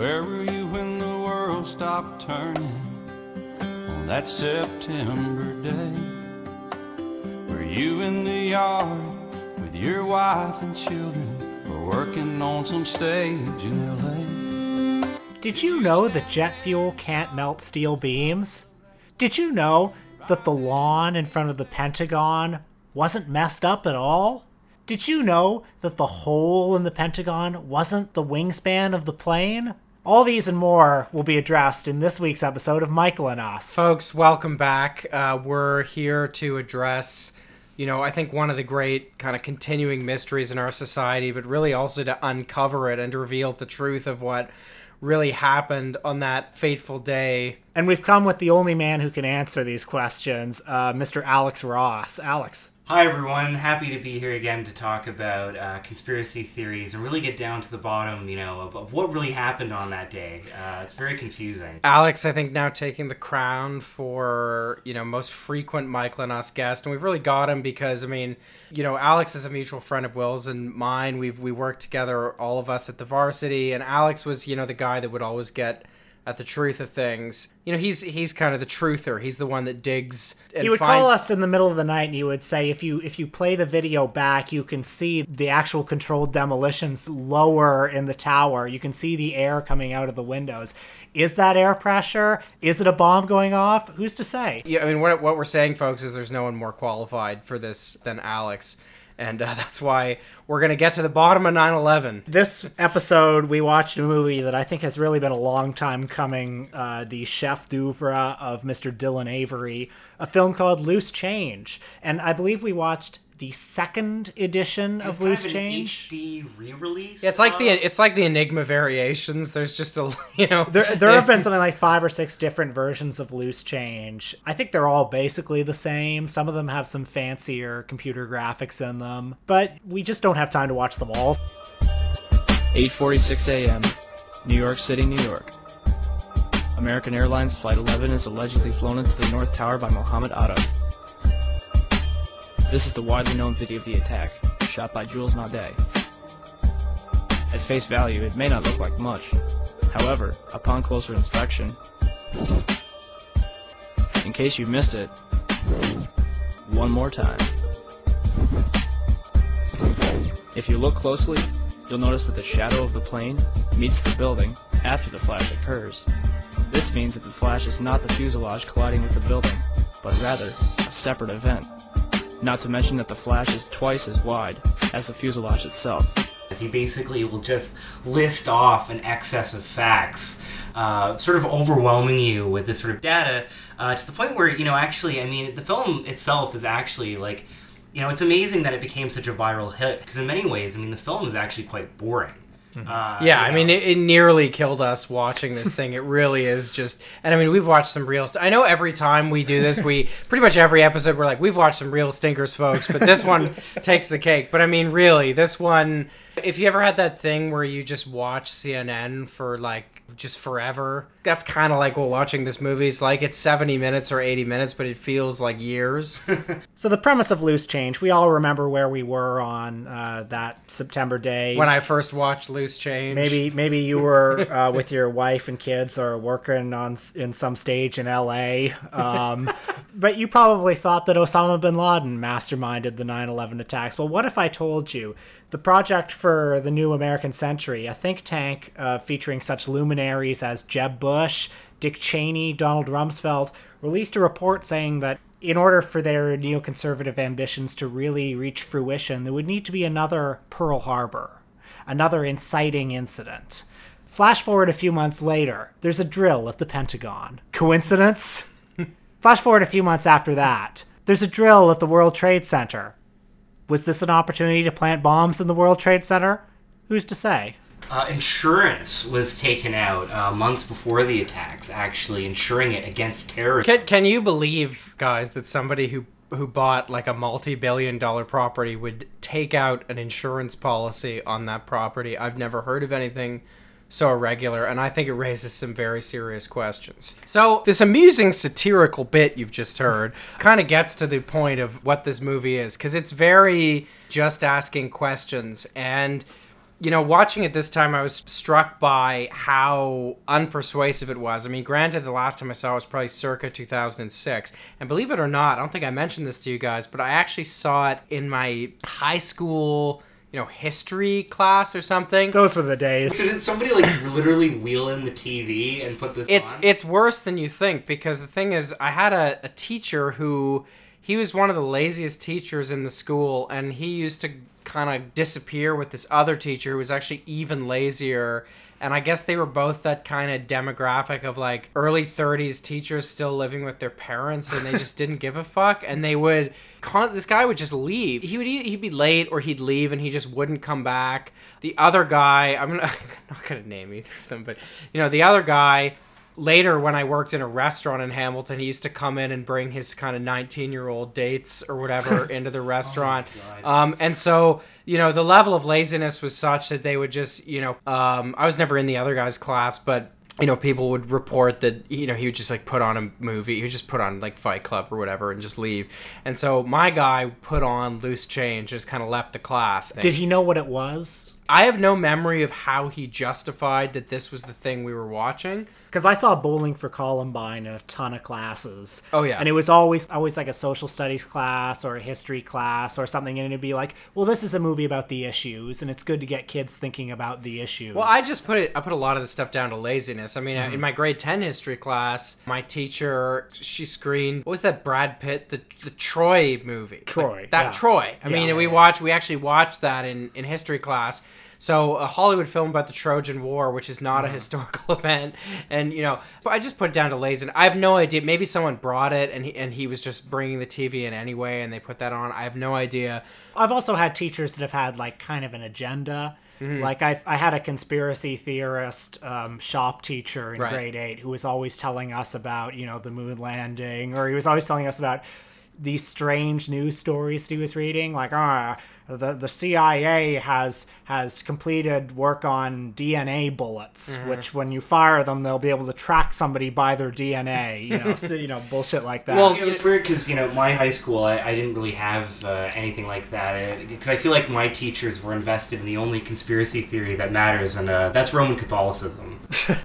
Where were you when the world stopped turning on that September day? Were you in the yard with your wife and children or working on some stage in LA? Did you know that jet fuel can't melt steel beams? Did you know that the lawn in front of the Pentagon wasn't messed up at all? Did you know that the hole in the Pentagon wasn't the wingspan of the plane? All these and more will be addressed in this week's episode of Michael and Us. Folks, welcome back. Uh, we're here to address, you know, I think one of the great kind of continuing mysteries in our society, but really also to uncover it and to reveal the truth of what really happened on that fateful day. And we've come with the only man who can answer these questions, uh, Mr. Alex Ross. Alex. Hi, everyone. Happy to be here again to talk about uh, conspiracy theories and really get down to the bottom, you know, of, of what really happened on that day. Uh, it's very confusing. Alex, I think, now taking the crown for, you know, most frequent Michael and us guest. And we've really got him because, I mean, you know, Alex is a mutual friend of Will's and mine. We've we worked together, all of us at the varsity. And Alex was, you know, the guy that would always get at the truth of things. You know, he's he's kind of the truther. He's the one that digs. And he would finds... call us in the middle of the night, and he would say, "If you if you play the video back, you can see the actual controlled demolitions lower in the tower. You can see the air coming out of the windows. Is that air pressure? Is it a bomb going off? Who's to say?" Yeah, I mean, what what we're saying, folks, is there's no one more qualified for this than Alex and uh, that's why we're going to get to the bottom of 9-11 this episode we watched a movie that i think has really been a long time coming uh, the chef d'oeuvre of mr dylan avery a film called loose change. And i believe we watched the second edition of It's Loose of an Change. HD re-release. Yeah, it's like the uh, it's like the Enigma variations. There's just a you know There, there have been something like five or six different versions of Loose Change. I think they're all basically the same. Some of them have some fancier computer graphics in them, but we just don't have time to watch them all. 8:46 a.m. New York City, New York. American Airlines Flight 11 is allegedly flown into the North Tower by Mohammed Atta. This is the widely known video of the attack, shot by Jules Naudet. At face value, it may not look like much. However, upon closer inspection, in case you missed it, one more time. If you look closely, you'll notice that the shadow of the plane meets the building after the flash occurs. This means that the flash is not the fuselage colliding with the building, but rather a separate event. Not to mention that the flash is twice as wide as the fuselage itself. He basically will just list off an excess of facts, uh, sort of overwhelming you with this sort of data uh, to the point where, you know, actually, I mean, the film itself is actually like, you know, it's amazing that it became such a viral hit because in many ways, I mean, the film is actually quite boring. Uh, Yeah, I mean, it, it nearly killed us watching this thing. It really is just, and I mean, we've watched some real. St- I know every time we do this, we pretty much every episode we're like, we've watched some real stinkers, folks, but this one takes the cake. But I mean, really, this one. If you ever had that thing where you just watch CNN for like just forever, that's kind of like what watching this movie is like. It's seventy minutes or eighty minutes, but it feels like years. So the premise of Loose Change, we all remember where we were on uh, that September day. when I first watched Loose Change, maybe maybe you were uh, with your wife and kids or working on in some stage in L.A. Um, but you probably thought that Osama bin Laden masterminded the 9/11 attacks. Well, what if I told you the project for the new American century, a think tank uh, featuring such luminaries as Jeb Bush, Dick Cheney, Donald Rumsfeld, released a report saying that in order for their neoconservative ambitions to really reach fruition, there would need to be another Pearl Harbor, another inciting incident. Flash forward a few months later, there's a drill at the Pentagon. Coincidence? Flash forward a few months after that, there's a drill at the World Trade Center. Was this an opportunity to plant bombs in the World Trade Center? Who's to say? Uh, insurance was taken out uh, months before the attacks, actually insuring it against terrorism. Can can you believe, guys, that somebody who who bought like a multi-billion dollar property would take out an insurance policy on that property? I've never heard of anything so irregular, and I think it raises some very serious questions. So, this amusing satirical bit you've just heard kind of gets to the point of what this movie is, because it's very just asking questions, and you know, watching it this time, I was struck by how unpersuasive it was. I mean, granted, the last time I saw it was probably circa 2006. And believe it or not, I don't think I mentioned this to you guys, but I actually saw it in my high school, you know, history class or something. Those were the days. So did somebody like literally wheel in the TV and put this It's on? it's worse than you think because the thing is, I had a, a teacher who he was one of the laziest teachers in the school, and he used to kind of disappear with this other teacher who was actually even lazier. And I guess they were both that kind of demographic of like early 30s teachers still living with their parents and they just didn't give a fuck. And they would, con- this guy would just leave. He would, e- he'd be late or he'd leave and he just wouldn't come back. The other guy, I'm not, I'm not going to name either of them, but you know, the other guy, later when I worked in a restaurant in Hamilton, he used to come in and bring his kind of 19 year old dates or whatever into the restaurant. um, and so, you know, the level of laziness was such that they would just, you know, um, I was never in the other guy's class, but. You know, people would report that you know he would just like put on a movie. He would just put on like Fight Club or whatever and just leave. And so my guy put on Loose Change, just kind of left the class. Did he know what it was? I have no memory of how he justified that this was the thing we were watching. Because I saw Bowling for Columbine in a ton of classes. Oh, yeah. and it was always always like a social studies class or a history class or something, and it'd be like, well, this is a movie about the issues, and it's good to get kids thinking about the issues. Well, I just put it. I put a lot of the stuff down to laziness. I mean, uh, in mm-hmm. my grade ten history class, my teacher she screened what was that Brad Pitt the the Troy movie Troy, Like, that yeah. Troy. I Yeah. mean, Yeah, we watched we actually watched that in in history class. So a Hollywood film about the Trojan War, which is not a historical event, and you know, but I just put it down to laziness. I have no idea. Maybe someone brought it, and he and he was just bringing the TV in anyway, and they put that on. I have no idea. I've also had teachers that have had like kind of an agenda. Mm-hmm. Like I, I had a conspiracy theorist um, shop teacher in Right. grade eight who was always telling us about you know the moon landing, or he was always telling us about these strange news stories he was reading, like ah. The, the CIA has has completed work on DNA bullets, Mm-hmm. which when you fire them, they'll be able to track somebody by their DNA. You know, so, you know, bullshit like that. Well, You know, it's weird because you know my high school I, I didn't really have uh, anything like that because I feel like my teachers were invested in the only conspiracy theory that matters and uh, that's Roman Catholicism.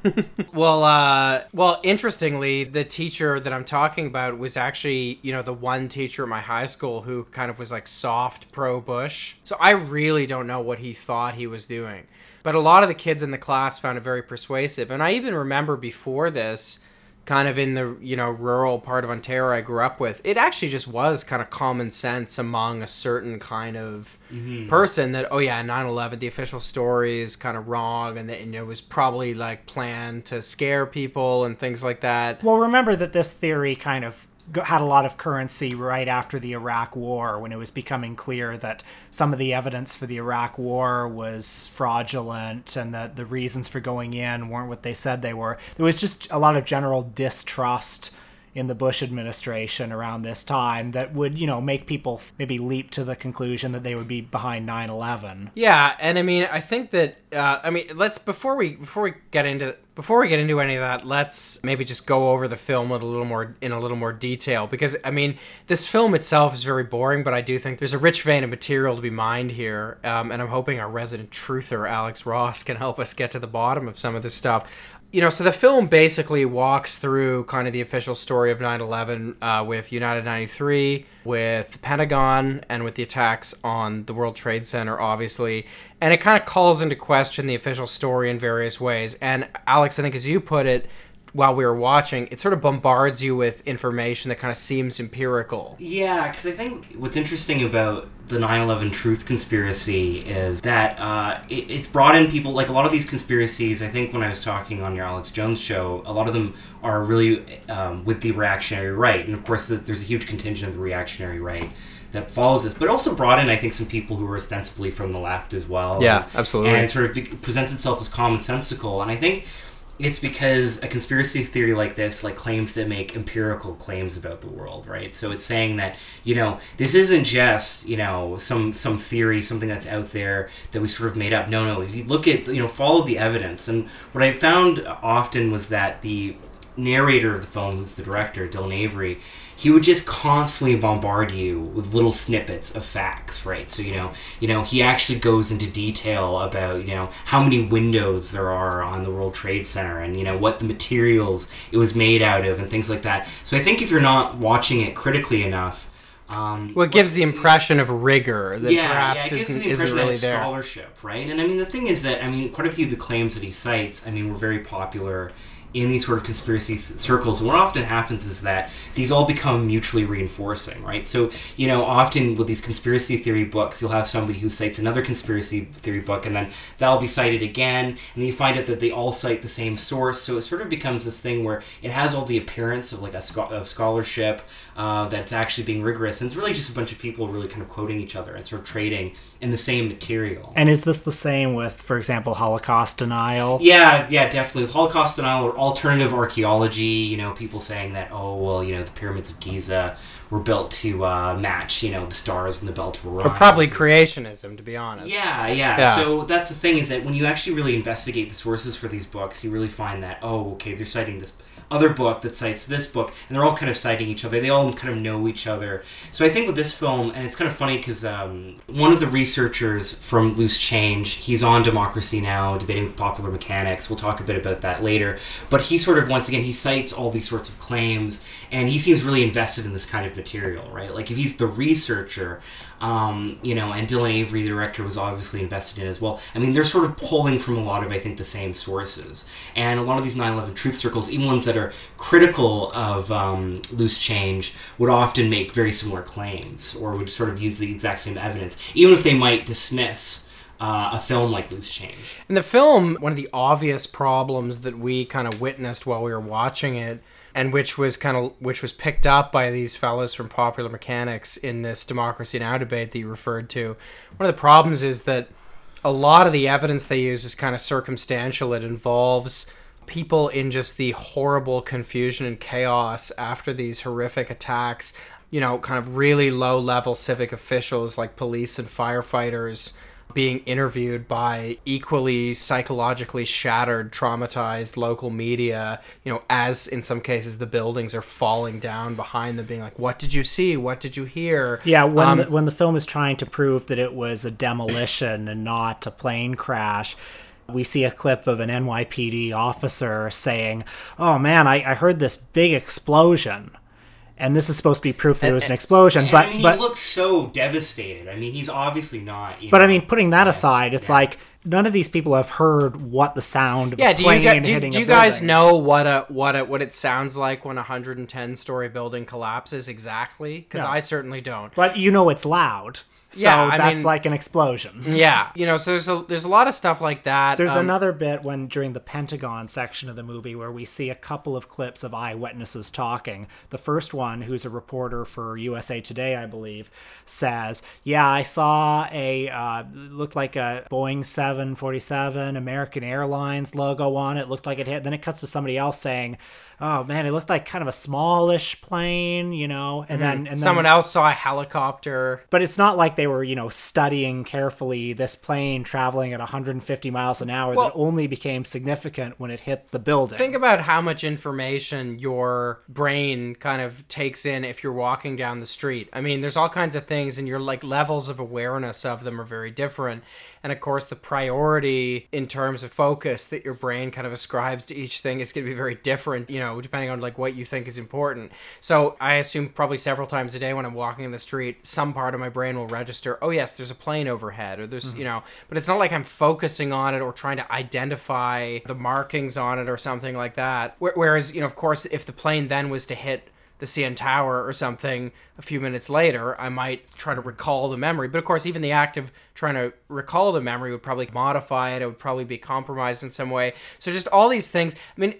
Well, uh, well, interestingly, the teacher that I'm talking about was actually, you know, the one teacher at my high school who kind of was like soft pro Bush. So I really don't know what he thought he was doing. But a lot of the kids in the class found it very persuasive. And I even remember before this, kind of in the, you know, rural part of Ontario I grew up with, it actually just was kind of common sense among a certain kind of mm-hmm. person that, oh yeah, 9 11, the official story is kind of wrong and that and it was probably like planned to scare people and things like that. Well, remember that this theory kind of g- had a lot of currency right after the Iraq War when it was becoming clear that some of the evidence for the Iraq War was fraudulent and that the reasons for going in weren't what they said they were. There was just a lot of general distrust in the Bush administration around this time that would, you know, make people maybe leap to the conclusion that they would be behind 9/11. Yeah, and I mean, I think that uh, I mean, let's before we before we get into before we get into any of that, let's maybe just go over the film with a little more in a little more detail because I mean, this film itself is very boring, but I do think there's a rich vein of material to be mined here, um, and I'm hoping our resident truther Alex Ross can help us get to the bottom of some of this stuff. You know, so the film basically walks through kind of the official story of 9 11 uh, with United 93, with the Pentagon, and with the attacks on the World Trade Center, obviously. And it kind of calls into question the official story in various ways. And Alex, I think as you put it, while we were watching, it sort of bombards you with information that kind of seems empirical. Yeah, because I think what's interesting about the 9/11 truth conspiracy is that uh, it, it's brought in people like a lot of these conspiracies. I think when I was talking on your Alex Jones show, a lot of them are really um, with the reactionary right, and of course, the, there's a huge contingent of the reactionary right that follows this, but also brought in, I think, some people who are ostensibly from the left as well. Yeah, and, absolutely. And sort of be- presents itself as commonsensical, and I think it's because a conspiracy theory like this like claims to make empirical claims about the world right? So it's saying that you know this isn't just you know some some theory something that's out there that we sort of made up. No no. If you look at you know follow the evidence. And what i found often was that the narrator of the film, who's the director, Dylan Avery, he would just constantly bombard you with little snippets of facts, right? So you know, you know, he actually goes into detail about you know how many windows there are on the World Trade Center, and you know what the materials it was made out of, and things like that. So I think if you're not watching it critically enough. Um, Well, it gives the impression of rigor that yeah, perhaps yeah, it gives isn't, the isn't impression really there. scholarship, right? And I mean, the thing is that I mean, quite a few of the claims that he cites, I mean, were very popular in these sort of conspiracy circles. And what often happens is that these all become mutually reinforcing, right? So you know, often with these conspiracy theory books, you'll have somebody who cites another conspiracy theory book, and then that'll be cited again, and then you find out that they all cite the same source. So it sort of becomes this thing where it has all the appearance of like a scho- of scholarship uh, that's actually being rigorous, and it's really just a bunch of people really kind of quoting each other and sort of trading in the same material. And is this the same with, for example, Holocaust denial? Yeah, yeah, definitely. With Holocaust denial or alternative archaeology, you know, people saying that, oh, well, you know, the pyramids of Giza were built to uh, match, you know, the stars in the belt of Orion. Or probably creationism, to be honest. Yeah, yeah, Yeah. So that's the thing is that when you actually really investigate the sources for these books, you really find that oh, okay, they're citing this other book that cites this book, and they're all kind of citing each other. They all kind of know each other. So I think with this film, and it's kind of funny because um, one of the researchers from Loose Change, he's on Democracy Now, debating with popular mechanics. We'll talk a bit about that later. But he sort of once again he cites all these sorts of claims, and he seems really invested in this kind of material, right? Like if he's the researcher, um, you know, and Dylan Avery, the director, was obviously invested in as well. I mean, they're sort of pulling from a lot of, I think, the same sources. And a lot of these 9 11 truth circles, even ones that are critical of um, loose change, would often make very similar claims or would sort of use the exact same evidence, even if they might dismiss. Uh, a film like Loose Change. In the film, one of the obvious problems that we kind of witnessed while we were watching it, and which was kind of which was picked up by these fellows from Popular Mechanics in this Democracy Now debate that you referred to, one of the problems is that a lot of the evidence they use is kind of circumstantial. It involves people in just the horrible confusion and chaos after these horrific attacks. You know, kind of really low level civic officials like police and firefighters being interviewed by equally psychologically shattered, traumatized local media, you know, as in some cases the buildings are falling down behind them, being like, What did you see? What did you hear? Yeah, when Um, the, when the film is trying to prove that it was a demolition and not a plane crash, we see a clip of an NYPD officer saying, "Oh man, I, I heard this big explosion," and this is supposed to be proof that it was an explosion. And, But I mean, but he looks so devastated. I mean, he's obviously not. You but I mean, putting that aside, it's like none of these people have heard what the sound of yeah, a do plane you, gu- do, hitting do a you guys know what a what a what it sounds like when a 110 story building collapses exactly? Because No. I certainly don't. But you know it's loud, so Yeah, I that's mean- like an explosion. Yeah, you know, so there's a there's a lot of stuff like that. There's Um, another bit when during the Pentagon section of the movie where we see a couple of clips of eyewitnesses talking. The first one, who's a reporter for USA Today, I believe, says, "Yeah, I saw a uh, looked like a Boeing 747 American Airlines logo on it. Looked like it hit." Then it cuts to somebody else saying. Oh man, it looked like kind of a smallish plane, you know, and hmm. then and then, someone else saw a helicopter. but it's not like they were, you know, studying carefully this plane traveling at 150 miles an hour Well- that only became significant when it hit the building. Think about how much information your brain kind of takes in if you're walking down the street. I mean, there's all kinds of things, and your like levels of awareness of them are very different. And of course, the priority in terms of focus that your brain kind of ascribes to each thing is going to be very different, you know, depending on like what you think is important. So I assume probably several times a day when I'm walking in the street, some part of my brain will register, oh yes, there's a plane overhead, or there's, mm-hmm. you know, but it's not like I'm focusing on it or trying to identify the markings on it or something like that. Whereas, you know, of course, if the plane then was to hit the CN Tower or something a few minutes later, I might try to recall the memory. But of course, even the act of trying to recall the memory would probably modify it. It would probably be compromised in some way. So just all these things. I mean,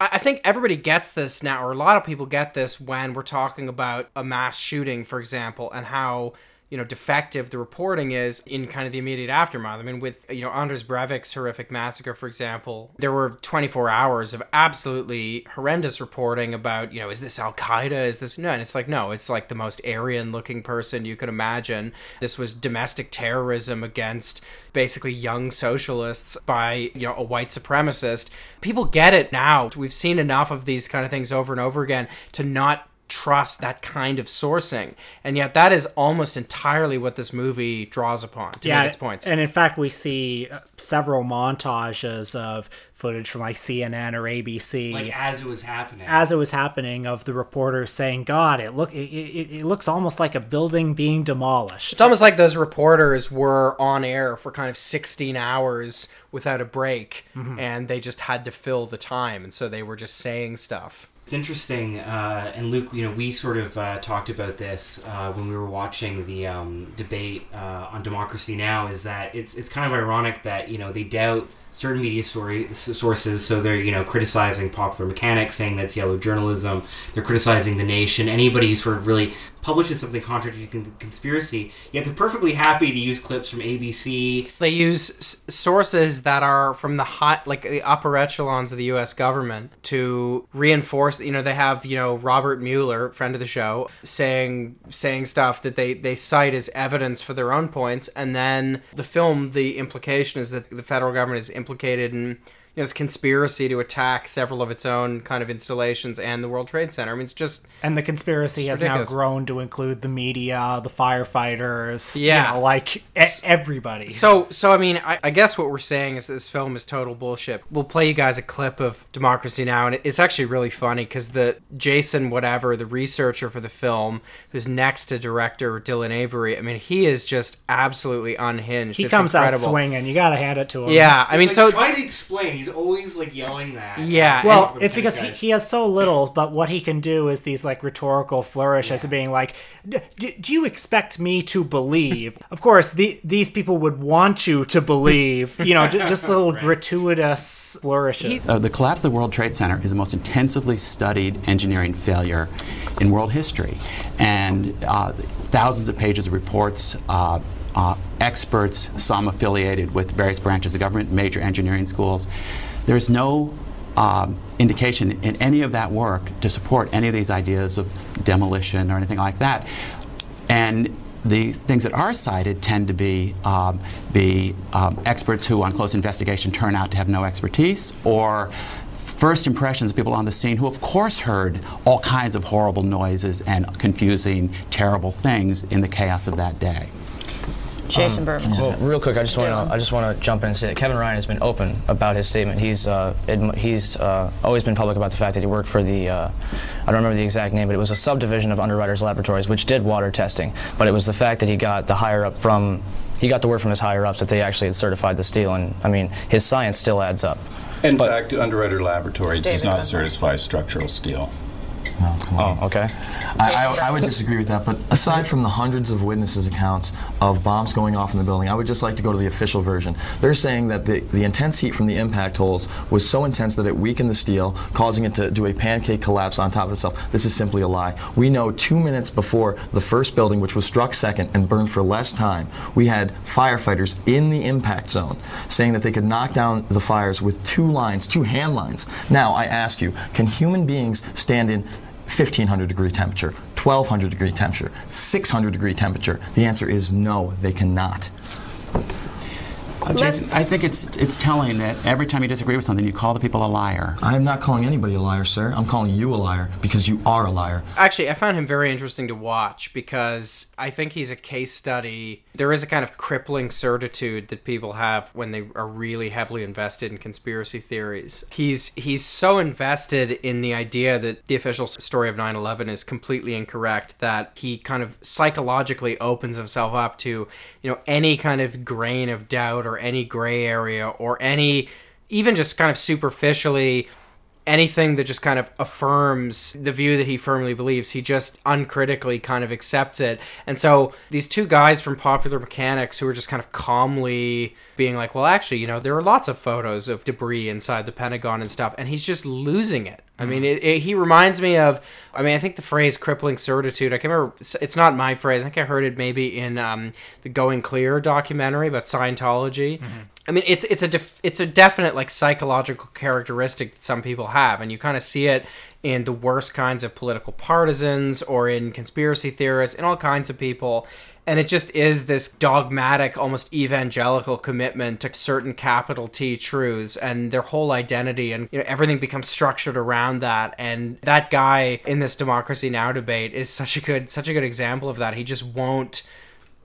I I think everybody gets this now, or a lot of people get this when we're talking about a mass shooting, for example, and how you know defective the reporting is in kind of the immediate aftermath. I mean, with you know Anders Breivik's horrific massacre, for example, there were 24 hours of absolutely horrendous reporting about you know is this Al Qaeda? Is this no? And it's like no, it's like the most Aryan looking person you could imagine. This was domestic terrorism against basically young socialists by you know a white supremacist. People get it now. We've seen enough of these kind of things over and over again to not trust that kind of sourcing. And yet that is almost entirely what this movie draws upon to make its points. And in fact, we see uh, several montages of footage from like CNN or ABC. Like as it was happening. as it was happening, of the reporters saying, "God, it look it, it, it looks almost like a building being demolished." it's almost like those reporters were on air for kind of 16 hours without a break and they just had to fill the time and so they were just saying stuff. It's interesting, uh, and Luke, you know, we sort of uh, talked about this uh, when we were watching the um, debate uh, on Democracy Now. Is that it's it's kind of ironic that you know they doubt certain media story sources, so they're you know criticizing Popular Mechanics, saying that's yellow journalism. They're criticizing the Nation. Anybody who sort of really publishes something contradicting the conspiracy, yet they're perfectly happy to use clips from ABC. They use s- sources that are from the hot, like the upper echelons of the U.S. government to reinforce. You know, they have you know Robert Mueller, friend of the show, saying saying stuff that they they cite as evidence for their own points, and then the film, the implication is that the federal government is implicated You know, this conspiracy to attack several of its own kind of installations and the World Trade Center. I mean, it's just And the conspiracy has now grown to include the media, the firefighters, Yeah. you know, like e- everybody. So, so I mean, I, I guess what we're saying is this film is total bullshit. We'll play you guys a clip of Democracy Now, and it's actually really funny because the Jason whatever, the researcher for the film, who's next to director Dylan Avery, I mean, he is just absolutely unhinged. he It's comes out incredible. swinging. You got to hand it to him. Yeah, I mean, Like, so try to explain. He's always like yelling that. Yeah, Well, it's because he, he has so little, but what he can do is these like rhetorical flourishes of being like, "D- d- "Do you expect me to believe?" of course, the, these people would want you to believe. You know, j- just little gratuitous flourishes. Uh, the collapse of the World Trade Center is the most intensively studied engineering failure in world history. And uh, thousands of pages of reports, uh, uh, experts, some affiliated with various branches of government, major engineering schools. There's no um, indication in any of that work to support any of these ideas of demolition or anything like that. And the things that are cited tend to be um, um, experts who, on close investigation, turn out to have no expertise, or first impressions of people on the scene who, of course, heard all kinds of horrible noises and confusing, terrible things in the chaos of that day. Jason Bermas. Well, real quick, I just want to I just want to jump in and say that Kevin Ryan has been open about his statement. He's uh, he's uh, always been public about the fact that he worked for the uh, I don't remember the exact name, but it was a subdivision of Underwriters Laboratories, which did water testing. But it was the fact that he got the higher up from he got the word from his higher ups that they actually had certified the steel, and I mean his science still adds up. In But- fact, Underwriter Laboratory does not certify structural steel. Oh, come on. Oh, okay. I, I, I would disagree with that, but aside from the hundreds of witnesses' accounts of bombs going off in the building, I would just like to go to the official version. They're saying that the, the intense heat from the impact holes was so intense that it weakened the steel, causing it to do a pancake collapse on top of itself. This is simply a lie. We know two minutes before the first building, which was struck second and burned for less time, we had firefighters in the impact zone saying that they could knock down the fires with two lines, two hand lines. Now, I ask you, can human beings stand in 1500 degree temperature, 1200 degree temperature, 600 degree temperature? The answer is no, they cannot. Uh, Jason, I think it's it's telling that every time you disagree with something, you call the people a liar. I'm not calling anybody a liar, sir. I'm calling you a liar because you are a liar. Actually, I found him very interesting to watch because I think he's a case study. There is a kind of crippling certitude that people have when they are really heavily invested in conspiracy theories. He's he's so invested in the idea that the official story of 9/11 is completely incorrect that he kind of psychologically opens himself up to, you know, any kind of grain of doubt or any gray area or any even just kind of superficially anything that just kind of affirms the view that he firmly believes. He just uncritically kind of accepts it. And so these two guys from popular mechanics who are just kind of calmly being like well actually you know there are lots of photos of debris inside the pentagon and stuff and he's just losing it I mean, it, it, he reminds me of. I mean, I think the phrase "crippling certitude." I can remember. It's not my phrase. I think I heard it maybe in um, the Going Clear documentary about Scientology. I mean, it's it's a def, it's a definite like psychological characteristic that some people have, and you kind of see it in the worst kinds of political partisans or in conspiracy theorists and all kinds of people. And it just is this dogmatic, almost evangelical commitment to certain capital T truths and their whole identity, and you know, everything becomes structured around that. And that guy in this Democracy Now debate is such a good, such a good example of that. He just won't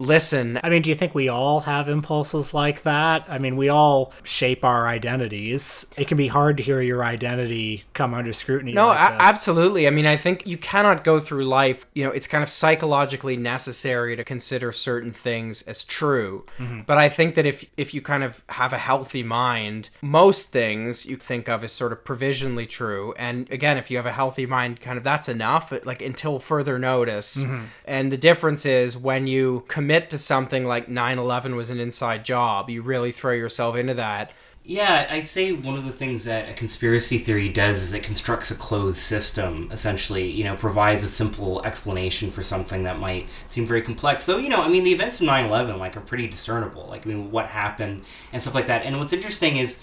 listen. I mean, do you think we all have impulses like that? I mean, we all shape our identities. It can be hard to hear your identity come under scrutiny. No, like a- absolutely. I mean, I think you cannot go through life, you know, it's kind of psychologically necessary to consider certain things as true. Mm-hmm. But I think that if if you kind of have a healthy mind, most things you think of as sort of provisionally true. And again, if you have a healthy mind, kind of that's enough, like until further notice. Mm-hmm. And the difference is when you commit to something like 9/11 was an inside job, you really throw yourself into that. Yeah, I'd say one of the things that a conspiracy theory does is it constructs a closed system, essentially, you know, provides a simple explanation for something that might seem very complex. Though, you know, I mean, the events of 9 11, like, are pretty discernible. Like, I mean, what happened and stuff like that. And what's interesting is,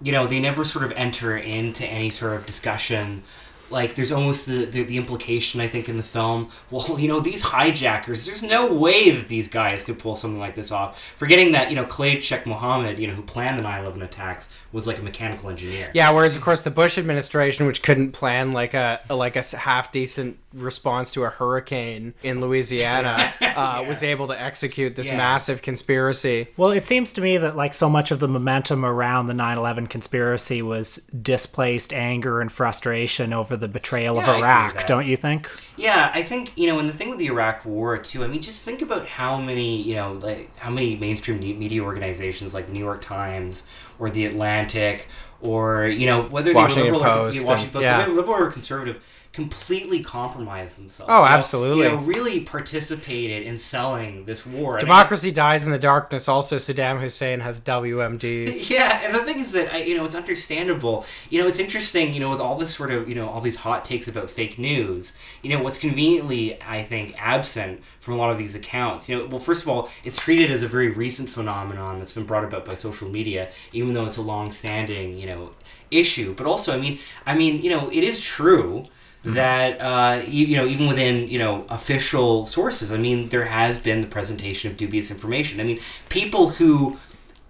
you know, they never sort of enter into any sort of discussion. Like, there's almost the, the, the implication, I think, in the film, well, you know, these hijackers, there's no way that these guys could pull something like this off. Forgetting that, you know, Khalid Sheikh Mohammed, you know, who planned the 9 11 attacks, was like a mechanical engineer. Yeah, whereas of course the Bush administration, which couldn't plan like a like a half decent response to a hurricane in Louisiana, uh, was able to execute this Yeah. massive conspiracy. Well, it seems to me that like so much of the momentum around the 9/11 conspiracy was displaced anger and frustration over the betrayal Yeah, of Iraq, don't you think? Yeah, I think you know, and the thing with the Iraq War too. I mean, just think about how many you know, like how many mainstream media organizations like the New York Times or the Atlantic or you know whether they Washington were liberal or, Post yeah, Washington and- Post, yeah. whether liberal or conservative, completely compromised themselves. Oh, you know? absolutely. You know, really participated in selling this war. And I Democracy dies in the darkness. Also, Saddam Hussein has WMDs. Yeah, and the thing is that I, you know it's understandable. You know, it's interesting. You know, with all this sort of you know all these hot takes about fake news. You know, what's conveniently I think absent from a lot of these accounts. You know, well, first of all, it's treated as a very recent phenomenon that's been brought about by social media, even though it's a long-standing you know issue. But also, I mean, I mean, you know, it is true that uh, you, you know even within you know official sources i mean there has been the presentation of dubious information. I mean people who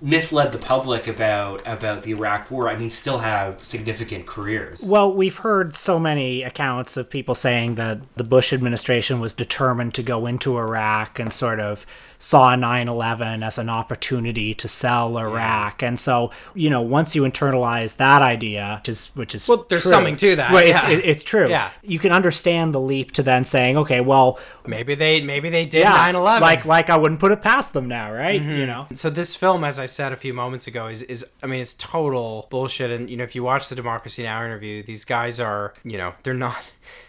misled the public about about the iraq war i mean still have significant careers. Well, we've heard so many accounts of people saying that the Bush administration was determined to go into Iraq and sort of saw 9/11 as an opportunity to sell Iraq. And so, you know, once you internalize that idea, which is which is Well, there's true. something to that, Right, yeah. it's, it, it's true. Yeah. You can understand the leap to then saying, okay, well, Maybe they maybe they did yeah, 9/11. like like I wouldn't put it past them now, right? Mm-hmm. You know. So this film, as I said a few moments ago, is is I mean it's total bullshit. And you know if you watch the Democracy Now interview, these guys are you know they're not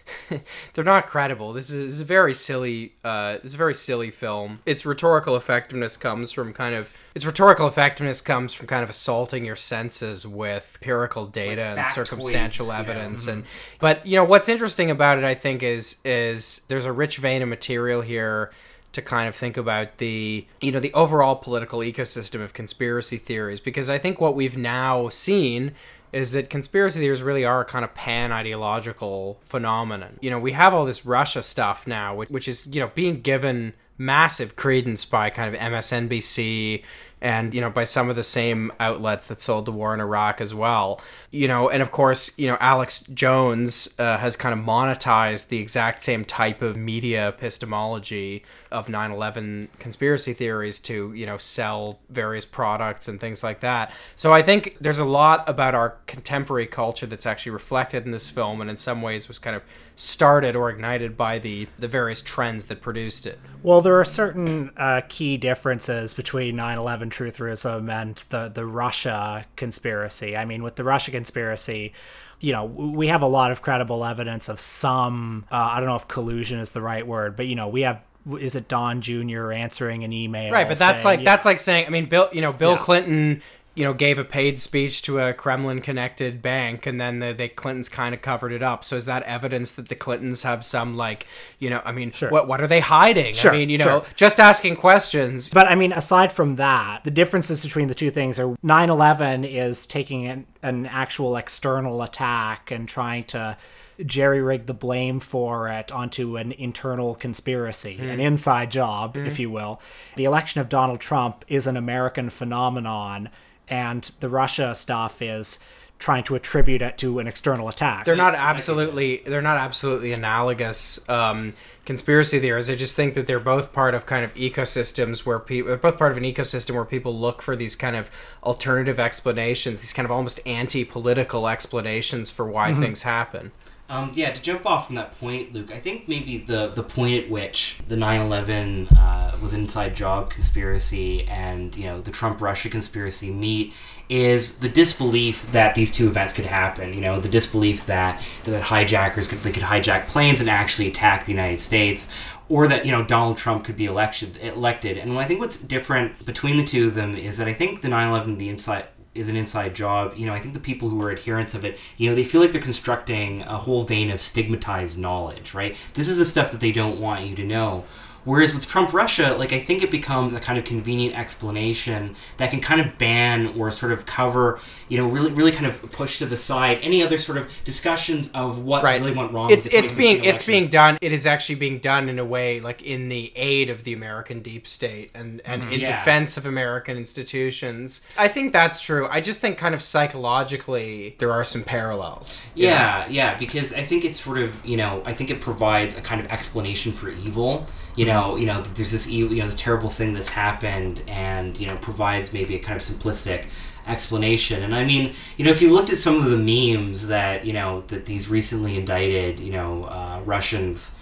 they're not credible. This is, this is a very silly uh, this is a very silly film. Its rhetorical effectiveness comes from kind of its rhetorical effectiveness comes from kind of assaulting your senses with empirical data and factoids, circumstantial know. evidence and but you know what's interesting about it I think is is there's a rich vein of material here to kind of think about the you know the overall political ecosystem of conspiracy theories because I think what we've now seen is that conspiracy theories really are a kind of pan ideological phenomenon. You know, we have all this Russia stuff now, which, which is you know being given massive credence by kind of MSNBC and you know by some of the same outlets that sold the war in Iraq as well. You know, and of course, you know Alex Jones uh, has kind of monetized the exact same type of media epistemology of 9/11 conspiracy theories to you know sell various products and things like that. So I think there's a lot about our contemporary culture that's actually reflected in this film, and in some ways was kind of started or ignited by the the various trends that produced it. Well, there are certain uh, key differences between 9/11 trutherism and the the Russia conspiracy. I mean, with the Russia conspiracy, you know, we have a lot of credible evidence of some. Uh, I don't know if collusion is the right word, but you know, we have. Is it Don Jr. answering an email? Right, but that's saying, like you that's like saying I mean Bill, you know, Bill Yeah. Clinton you know, gave a paid speech to a Kremlin-connected bank, and then the, the Clintons kind of covered it up. So is that evidence that the Clintons have some like, you know, I mean, Sure. what what are they hiding? Sure, I mean, you know, sure. just asking questions. But I mean, aside from that, the differences between the two things are 9 11 is taking an, an actual external attack and trying to jerry rig the blame for it onto an internal conspiracy, an mm-hmm. inside job, if mm-hmm. you will. The election of Donald Trump is an American phenomenon, and the Russia stuff is trying to attribute it to an external attack. they're not absolutely they're not absolutely analogous um, conspiracy theories. I just think that they're both part of kind of ecosystems where people they're both part of an ecosystem where people look for these kind of alternative explanations, these kind of almost anti-political explanations for why things happen. Um, yeah, to jump off from that point, Luke, I think maybe the, the point at which the 9/11 uh, was an inside job conspiracy and you know the Trump Russia conspiracy meet is the disbelief that these two events could happen. You know, the disbelief that that hijackers could they could hijack planes and actually attack the United States. Or that you know Donald Trump could be elected, elected, and I think what's different between the two of them is that I think the 9/11, the inside is an inside job. You know, I think the people who are adherents of it, you know, they feel like they're constructing a whole vein of stigmatized knowledge, right? This is the stuff that they don't want you to know. Whereas with Trump Russia, like I think it becomes a kind of convenient explanation that can kind of ban or sort of cover, you know, really really kind of push to the side any other sort of discussions of what Right. really went wrong. It's with the it's being 2016 it's being done. It is actually being done in a way like in the aid of the American deep state and and in Mm-hmm. Yeah. defense of American institutions. I think that's true. I just think kind of psychologically there are some parallels. Yeah, yeah, because I think it's sort of you know I think it provides a kind of explanation for evil. You know, you know, there's this evil, you know, the terrible thing that's happened, and you know, provides maybe a kind of simplistic explanation. And I mean, you know, if you looked at some of the memes that you know that these recently indicted, you know, uh, Russians.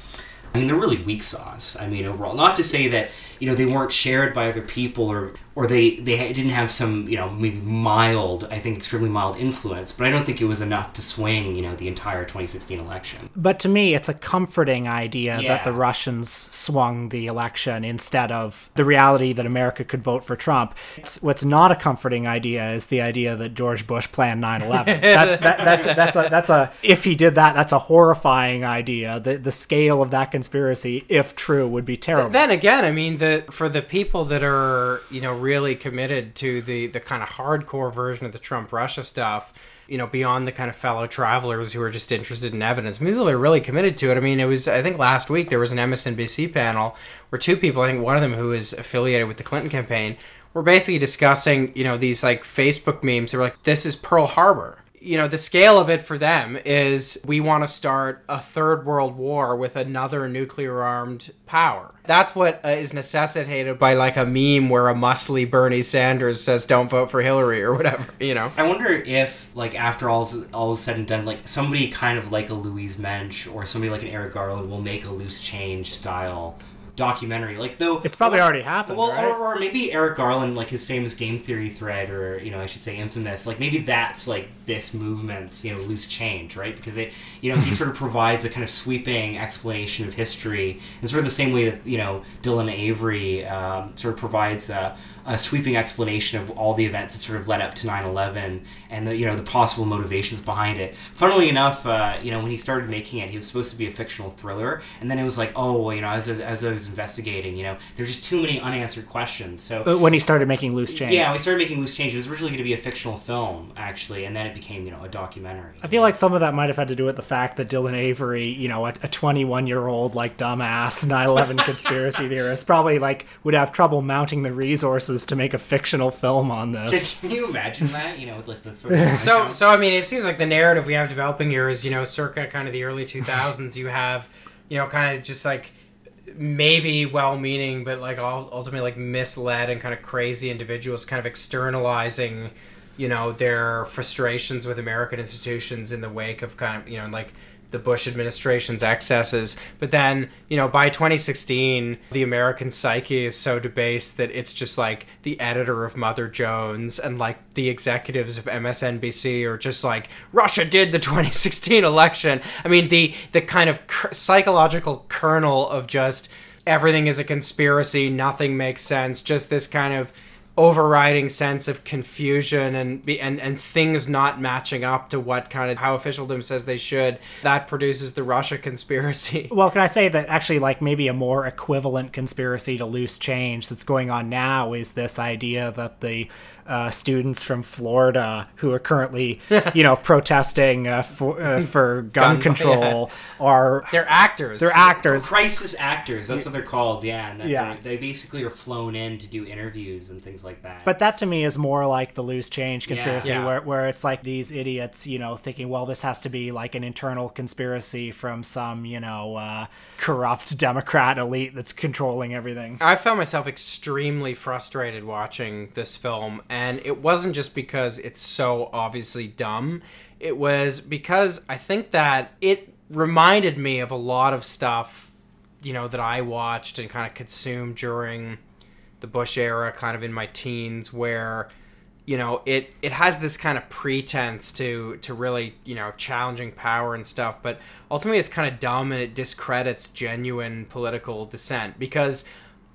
I mean, they're really weak sauce. I mean, overall, not to say that you know they weren't shared by other people or or they they didn't have some you know maybe mild, I think extremely mild influence, but I don't think it was enough to swing you know the entire 2016 election. But to me, it's a comforting idea that the Russians swung the election instead of the reality that America could vote for Trump. It's, what's not a comforting idea is the idea that George Bush planned 9 11. that, that, that's, that's, a, that's a, if he did that, that's a horrifying idea. The, the scale of that conspiracy, if true, would be terrible. Then again, I mean, the for the people that are you know really committed to the the kind of hardcore version of the Trump Russia stuff, you know, beyond the kind of fellow travelers who are just interested in evidence, people are really committed to it. I mean, it was I think last week there was an MSNBC panel where two people, I think one of them who is affiliated with the Clinton campaign, were basically discussing you know these like Facebook memes. They were like, "This is Pearl Harbor." You know the scale of it for them is we want to start a third world war with another nuclear armed power. That's what uh, is necessitated by like a meme where a muscly bernie sanders says don't vote for hillary or whatever you know? I wonder if, like, after all is, all is said and done, like somebody kind of like a Louise Mensch or somebody like an Eric Garland will make a loose change style documentary. Like, though It's probably already happened, Well, right? or, or maybe Eric Garland, like his famous game theory thread, or you know, I should say infamous. Like maybe that's like this movement's you know loose change, right? Because it, you know, he sort of provides a kind of sweeping explanation of history, in sort of the same way that you know Dylan Avery um, sort of provides a, a sweeping explanation of all the events that sort of led up to 9/11 and the you know the possible motivations behind it. Funnily enough, uh, you know, when he started making it, he was supposed to be a fictional thriller, and then it was like, oh, well, you know, as I, as I was investigating, you know, there's just too many unanswered questions. So Uh, when he started making loose change. yeah, we started making loose change. It was originally going to be a fictional film, actually, and then it became, you know, a documentary. I feel like some of that might have had to do with the fact that Dylan Avery, you know, a 21 year old, like, dumbass 9 11 conspiracy theorist, probably, like, would have trouble mounting the resources to make a fictional film on this. Can you imagine that? You know, with like the sort of so so i mean it seems like the narrative we have developing here is you know circa kind of the early 2000s you have you know kind of just like maybe well-meaning but like all ultimately like misled and kind of crazy individuals kind of externalizing you know their frustrations with american institutions in the wake of kind of you know like the Bush administration's excesses. But then, you know, by 2016, the American psyche is so debased that it's just like the editor of Mother Jones and like the executives of MSNBC are just like Russia did the 2016 election. I mean, the the kind of cur- psychological kernel of just everything is a conspiracy, nothing makes sense, just this kind of overriding sense of confusion and and and things not matching up to what kind of how officialdom says they should that produces the Russia conspiracy. Well, can I say that actually, like maybe a more equivalent conspiracy to loose change that's going on now is this idea that the uh, students from Florida who are currently, you know, protesting uh, for uh, for gun, Gun- control are They're actors. they're actors. Crisis actors, that's what they're called, yeah. And that Yeah. they're- basically are flown in to do interviews and things like that. But that to me is more like the loose change conspiracy, Yeah. where where it's like these idiots, you know, thinking, well, this has to be like an internal conspiracy from some, you know, uh, corrupt Democrat elite that's controlling everything. I found myself extremely frustrated watching this film, and it wasn't just because it's so obviously dumb. It was because I think that it reminded me of a lot of stuff, you know, that I watched and kind of consumed during the Bush era, kind of in my teens, where you know it it has this kind of pretense to to really you know challenging power and stuff but ultimately it's kind of dumb and it discredits genuine political dissent because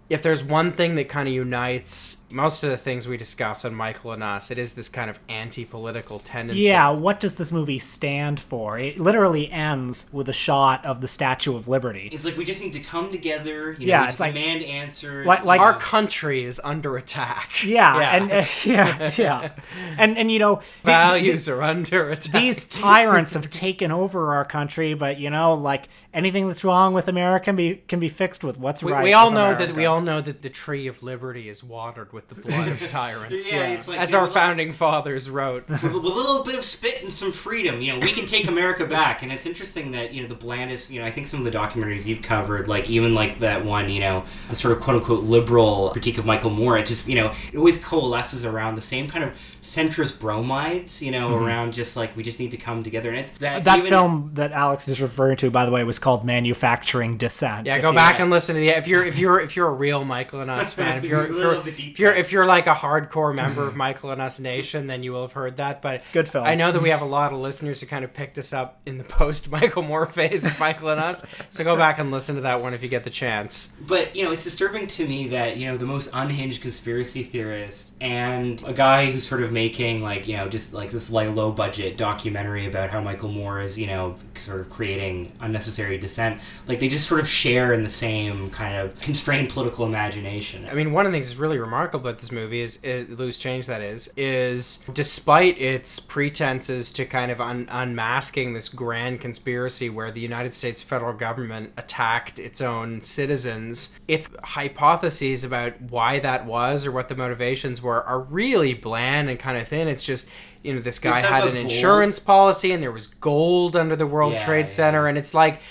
if there's one thing that kind of unites most of the things we discuss on Michael and Us, it is this kind of anti-political tendency. Yeah, what does this movie stand for? It literally ends with a shot of the Statue of Liberty. it's like we just need to come together, you know, Yeah, we it's just like- demand answers. like- like- Our country is under attack. Yeah, Yeah. and uh, yeah, yeah, and and you know, the- the- Values are under attack. these tyrants have taken over our country, but you know, like anything that's wrong with America can be can be fixed with what's we, right. we all with know America. that we all know that the tree of liberty is watered with the blood of tyrants. Yeah, it's like, as our founding fathers wrote. with, with a little bit of spit and some freedom, you know, we can take America back. And it's interesting that you know the blandest, you know, I think some of the documentaries you've covered, like even like that one, you know, the sort of quote unquote liberal critique of Michael Moore, it just you know it always coalesces around the same kind of centrist bromides, you know, mm-hmm. around just like we just need to come together. And it's that that even- film that Alex is referring to, by the way, was called Manufacturing Dissent. Yeah, go you- back and listen to the. If you're if you're if you're a real Michael and Us fan, if you're if you're, Love the deep if you're if you're like a hardcore member of mm-hmm. Michael and Us Nation, then you will have heard that. But Good film. I know that we have a lot of listeners who kind of picked us up in the post Michael Moore phase of Michael and Us. So go back and listen to that one if you get the chance. But you know, it's disturbing to me that you know the most unhinged conspiracy theorist and a guy who's sort of making like you know just like this like low budget documentary about how Michael Moore is you know sort of creating unnecessary dissent. Like they just sort of share in the same kind of constrained political imagination. I mean, one of the things that's really remarkable about this movie is, uh, is Loose Change. That is, is despite its pretenses to kind of un- unmasking this grand conspiracy where the United States federal government attacked its own citizens, its hypotheses about why that was or what the motivations were are really bland and kind of thin. It's just you know this guy had an gold. insurance policy and there was gold under the World Yeah, Trade yeah. Center, and it's like.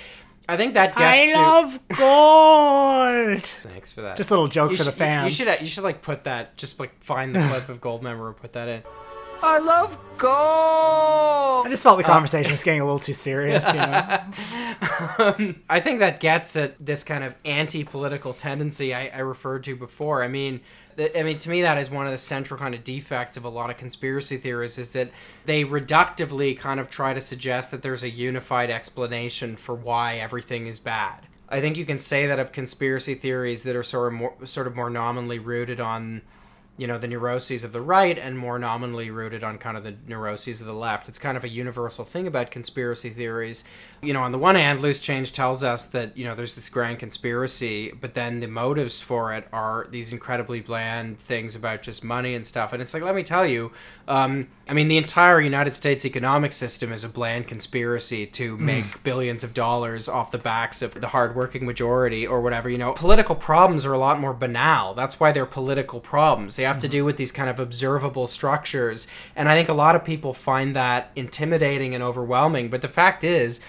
I think that gets I to. love gold. Thanks for that. Just a little joke You for the should- you- You fans. should you should like put that just like find the clip of Goldmember and put that in. I love gold. I just felt the uh, conversation was getting a little too serious. You know? Um, I think that gets at this kind of anti-political tendency I, I referred to before. I mean, th- I mean to me that is one of the central kind of defects of a lot of conspiracy theorists is that they reductively kind of try to suggest that there's a unified explanation for why everything is bad. I think you can say that of conspiracy theories that are sort of more sort of more nominally rooted on you know the neuroses of the right and more nominally rooted on kind of the neuroses of the left. It's kind of a universal thing about conspiracy theories. You know on the one hand loose change tells us that you know there's this grand conspiracy but then the motives for it are these incredibly bland things about just money and stuff. And it's like let me tell you um, i mean the entire united states economic system is a bland conspiracy to make billions of dollars off the backs of the hardworking majority or whatever. You know political problems are a lot more banal. That's why they're political problems. They have to do with these kind of observable structures. And i think a lot of people find that intimidating and overwhelming. But the fact is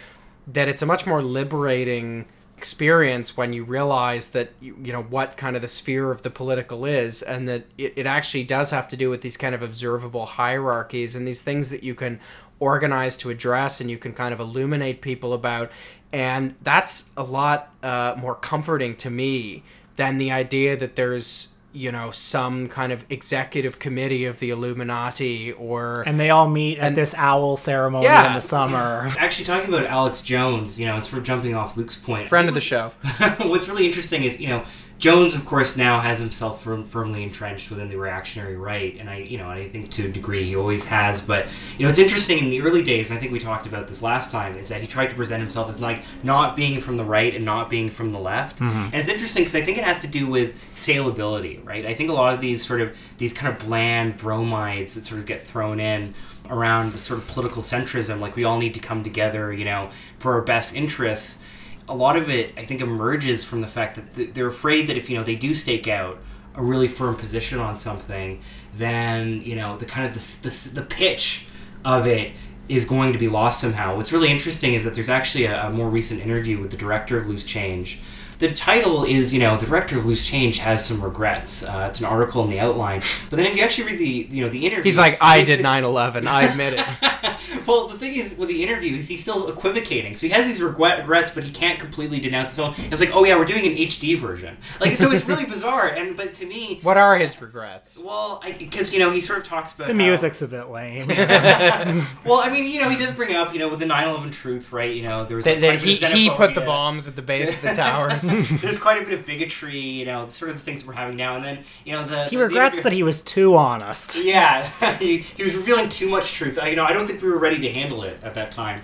that it's a much more liberating experience when you realize that you, you know what kind of the sphere of the political is and that it, it actually does have to do with these kind of observable hierarchies and these things that you can organize to address and you can kind of illuminate people about. And that's a lot uh, more comforting to me than the idea that there's you know, some kind of executive committee of the Illuminati or And they all meet at And- this owl ceremony Yeah. in the summer. Actually, talking about Alex Jones, you know, it's for jumping off Luke's point. friend of the show. What's really interesting is, you know, Jones, of course, now has himself firm, firmly entrenched within the reactionary right, and I, you know, I think to a degree he always has. But you know, it's interesting in the early days. and I think we talked about this last time. Is that he tried to present himself as like not being from the right and not being from the left, mm-hmm. and it's interesting because I think it has to do with saleability, right? I think a lot of these sort of these kind of bland bromides that sort of get thrown in around the sort of political centrism, like we all need to come together, you know, for our best interests a lot of it, I think, emerges from the fact that th- they're afraid that if you know they do stake out a really firm position on something, then you know the kind of the, the, the pitch of it is going to be lost somehow. What's really interesting is that there's actually a, a more recent interview with the director of Loose Change. The title is, you know, the director of Loose Change has some regrets. Uh, it's an article in the outline, but then if you actually read the, you know, the interview, He's like, I it's- did 9/11. I admit it. well, the thing is, with the interview, is he's still equivocating. So he has these regrets, but he can't completely denounce the film. It's like, oh yeah, we're doing an HD version. Like, so it's really bizarre. And but to me, What are his regrets? well, because you know, he sort of talks about The how- music's a bit lame. Well, I mean, you know, he does bring up, you know, with the 9/11 truth, right? You know, there was That, like, that a he, bit he put the bombs at the base of the towers. There's quite a bit of bigotry, you know, sort of the things we're having now. And then, you know, the he the- the regrets interview- that he was too honest. Yeah, he, he was revealing too much truth. I, you know, I don't think we were ready to handle it at that time.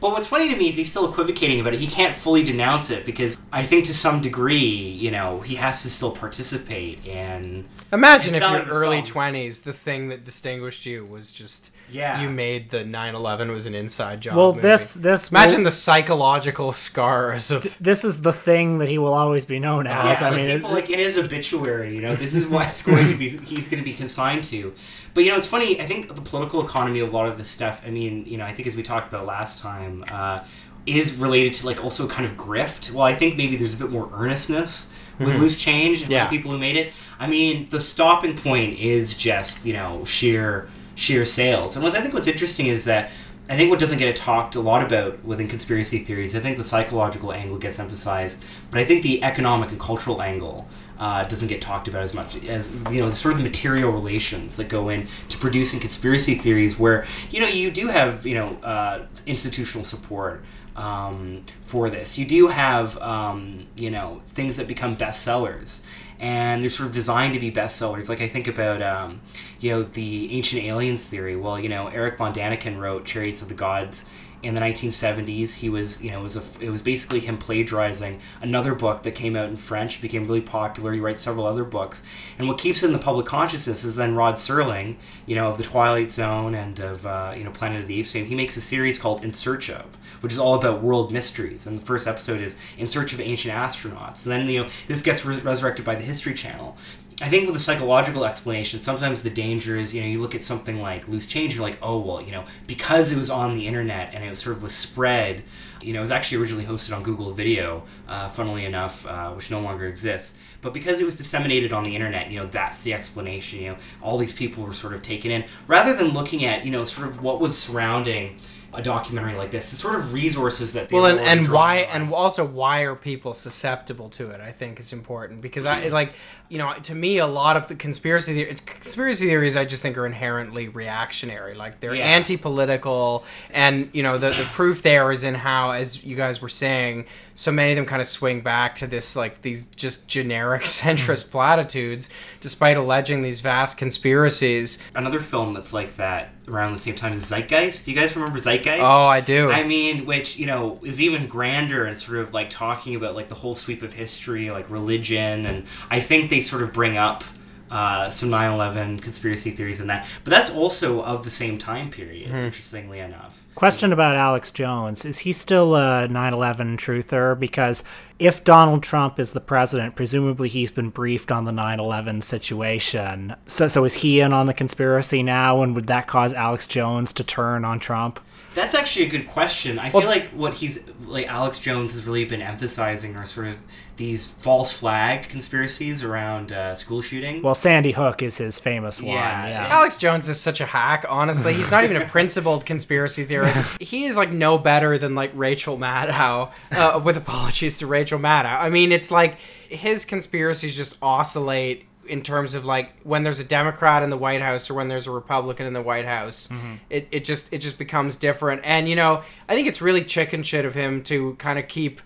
But what's funny to me is he's still equivocating about it. He can't fully denounce it because I think to some degree, you know, he has to still participate in. Imagine in if your early twenties, the thing that distinguished you was just Yeah. you made the 9/11 was an inside job. Well, movie. this this imagine will- the psychological scars of this is the thing that he will always be known as. Yeah, I like mean, people it- like in his obituary, you know, this is what it's going to be. He's going to be consigned to. But you know, it's funny. I think the political economy of a lot of this stuff. I mean, you know, I think as we talked about last time, uh, is related to like also kind of grift. Well, I think maybe there's a bit more earnestness with Mhm. loose change and Yeah. the people who made it. I mean, the stopping point is just you know sheer sheer sales. And what I think what's interesting is that. I think what doesn't get talked a lot about within conspiracy theories, I think the psychological angle gets emphasized, but I think the economic and cultural angle uh, doesn't get talked about as much as you know the sort of material relations that go in to producing conspiracy theories, where you know you do have you know uh, institutional support um, for this. You do have um, you know things that become bestsellers and they're sort of designed to be bestsellers. Like I think about, um, you know, the ancient aliens theory. Well, you know, Erich von Däniken wrote *Chariots of the Gods* in the 1970s. He was, you know, it was a, it was basically him plagiarizing another book that came out in French, became really popular. He writes several other books, and what keeps it in the public consciousness is then Rod Serling, you know, of the Twilight Zone and of uh, you know Planet of the Apes fame. He makes a series called *In Search of*, which is all about world mysteries. And the first episode is *In Search of Ancient Astronauts*. And then you know this gets re- resurrected by the History Channel. I think with a psychological explanation, sometimes the danger is, you know, you look at something like loose change, you're like, oh, well, you know, because it was on the internet and it sort of was spread, you know, it was actually originally hosted on Google Video, uh, funnily enough, uh, which no longer exists. But because it was disseminated on the internet, you know, that's the explanation. You know, all these people were sort of taken in, rather than looking at, you know, sort of what was surrounding a documentary like this, the sort of resources that they well, and, and why, on. and also why are people susceptible to it? I think is important because I like, you know, to me, a lot of the conspiracy theories, conspiracy theories, I just think are inherently reactionary. Like they're Yeah. anti-political, and you know, the the proof there is in how, as you guys were saying, so many of them kind of swing back to this like these just generic centrist platitudes, despite alleging these vast conspiracies. Another film that's like that around the same time is Zeitgeist. Do you guys remember Zeitgeist? Oh, I do. I mean, which you know is even grander and sort of like talking about like the whole sweep of history, like religion, and I think they sort of bring up uh, some 9/11 conspiracy theories in that. But that's also of the same time period. Hmm. Interestingly enough. Question about Alex Jones. Is he still a 9 11 truther? Because if Donald Trump is the president, presumably he's been briefed on the 9 11 situation. So, so is he in on the conspiracy now? And would that cause Alex Jones to turn on Trump? That's actually a good question. I feel like what he's like Alex Jones has really been emphasizing are sort of these false flag conspiracies around uh, school shootings. Well, Sandy Hook is his famous one. Yeah, Yeah. Alex Jones is such a hack, honestly. He's not even a principled conspiracy theorist. He is like no better than like Rachel Maddow, uh, with apologies to Rachel Maddow. I mean, it's like his conspiracies just oscillate in terms of like when there's a Democrat in the White House or when there's a Republican in the White House. It, it just it just becomes different. And you know, I think it's really chicken shit of him to kind of keep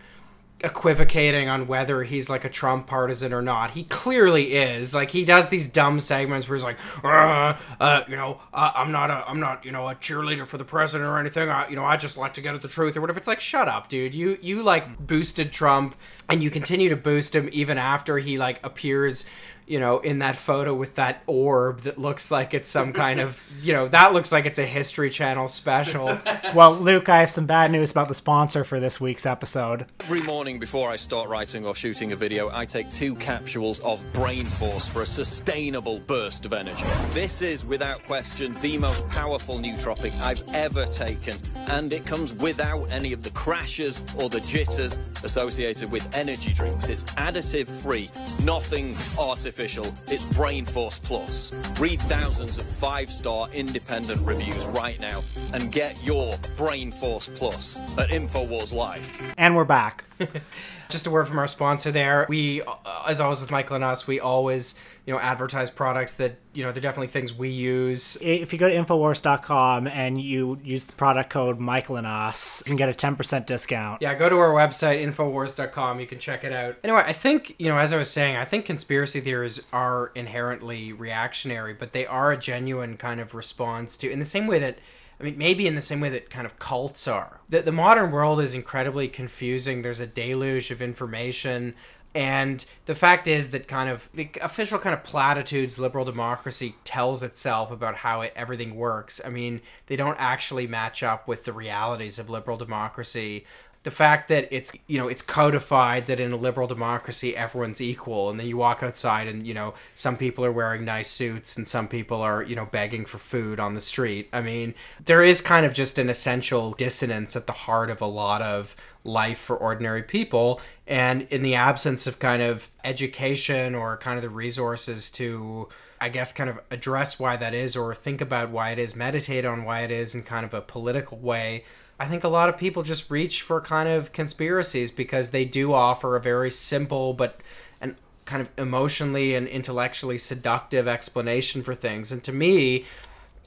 equivocating on whether he's like a Trump partisan or not. He clearly is. Like he does these dumb segments where he's like, uh, uh, you know, uh, I'm not a, I'm not, you know, a cheerleader for the president or anything. I, you know, I just like to get at the truth or whatever. It's like, shut up, dude. You, you like boosted Trump, and you continue to boost him even after he like appears. You know, in that photo with that orb that looks like it's some kind of, you know, that looks like it's a History Channel special. Well, Luke, I have some bad news about the sponsor for this week's episode. Every morning before I start writing or shooting a video, I take two capsules of Brain Force for a sustainable burst of energy. This is, without question, the most powerful nootropic I've ever taken, and it comes without any of the crashes or the jitters associated with energy drinks. It's additive free, nothing artificial. It's Brain Force Plus. Read thousands of five star independent reviews right now and get your Brain Force Plus at InfoWars Life. And we're back. Just a word from our sponsor there. We, uh, as always with Michael and us, we always, you know, advertise products that, you know, they're definitely things we use. If you go to Infowars.com and you use the product code Michael and Us, you can get a 10% discount. Yeah, go to our website, Infowars.com. You can check it out. Anyway, I think, you know, as I was saying, I think conspiracy theories are inherently reactionary, but they are a genuine kind of response to, in the same way that, I mean, maybe in the same way that kind of cults are. The, the modern world is incredibly confusing. There's a deluge of information. And the fact is that kind of the official kind of platitudes liberal democracy tells itself about how it, everything works. I mean, they don't actually match up with the realities of liberal democracy. The fact that it's you know it's codified that in a liberal democracy everyone's equal, and then you walk outside and you know some people are wearing nice suits and some people are you know begging for food on the street. I mean, there is kind of just an essential dissonance at the heart of a lot of life for ordinary people and in the absence of kind of education or kind of the resources to i guess kind of address why that is or think about why it is meditate on why it is in kind of a political way i think a lot of people just reach for kind of conspiracies because they do offer a very simple but and kind of emotionally and intellectually seductive explanation for things and to me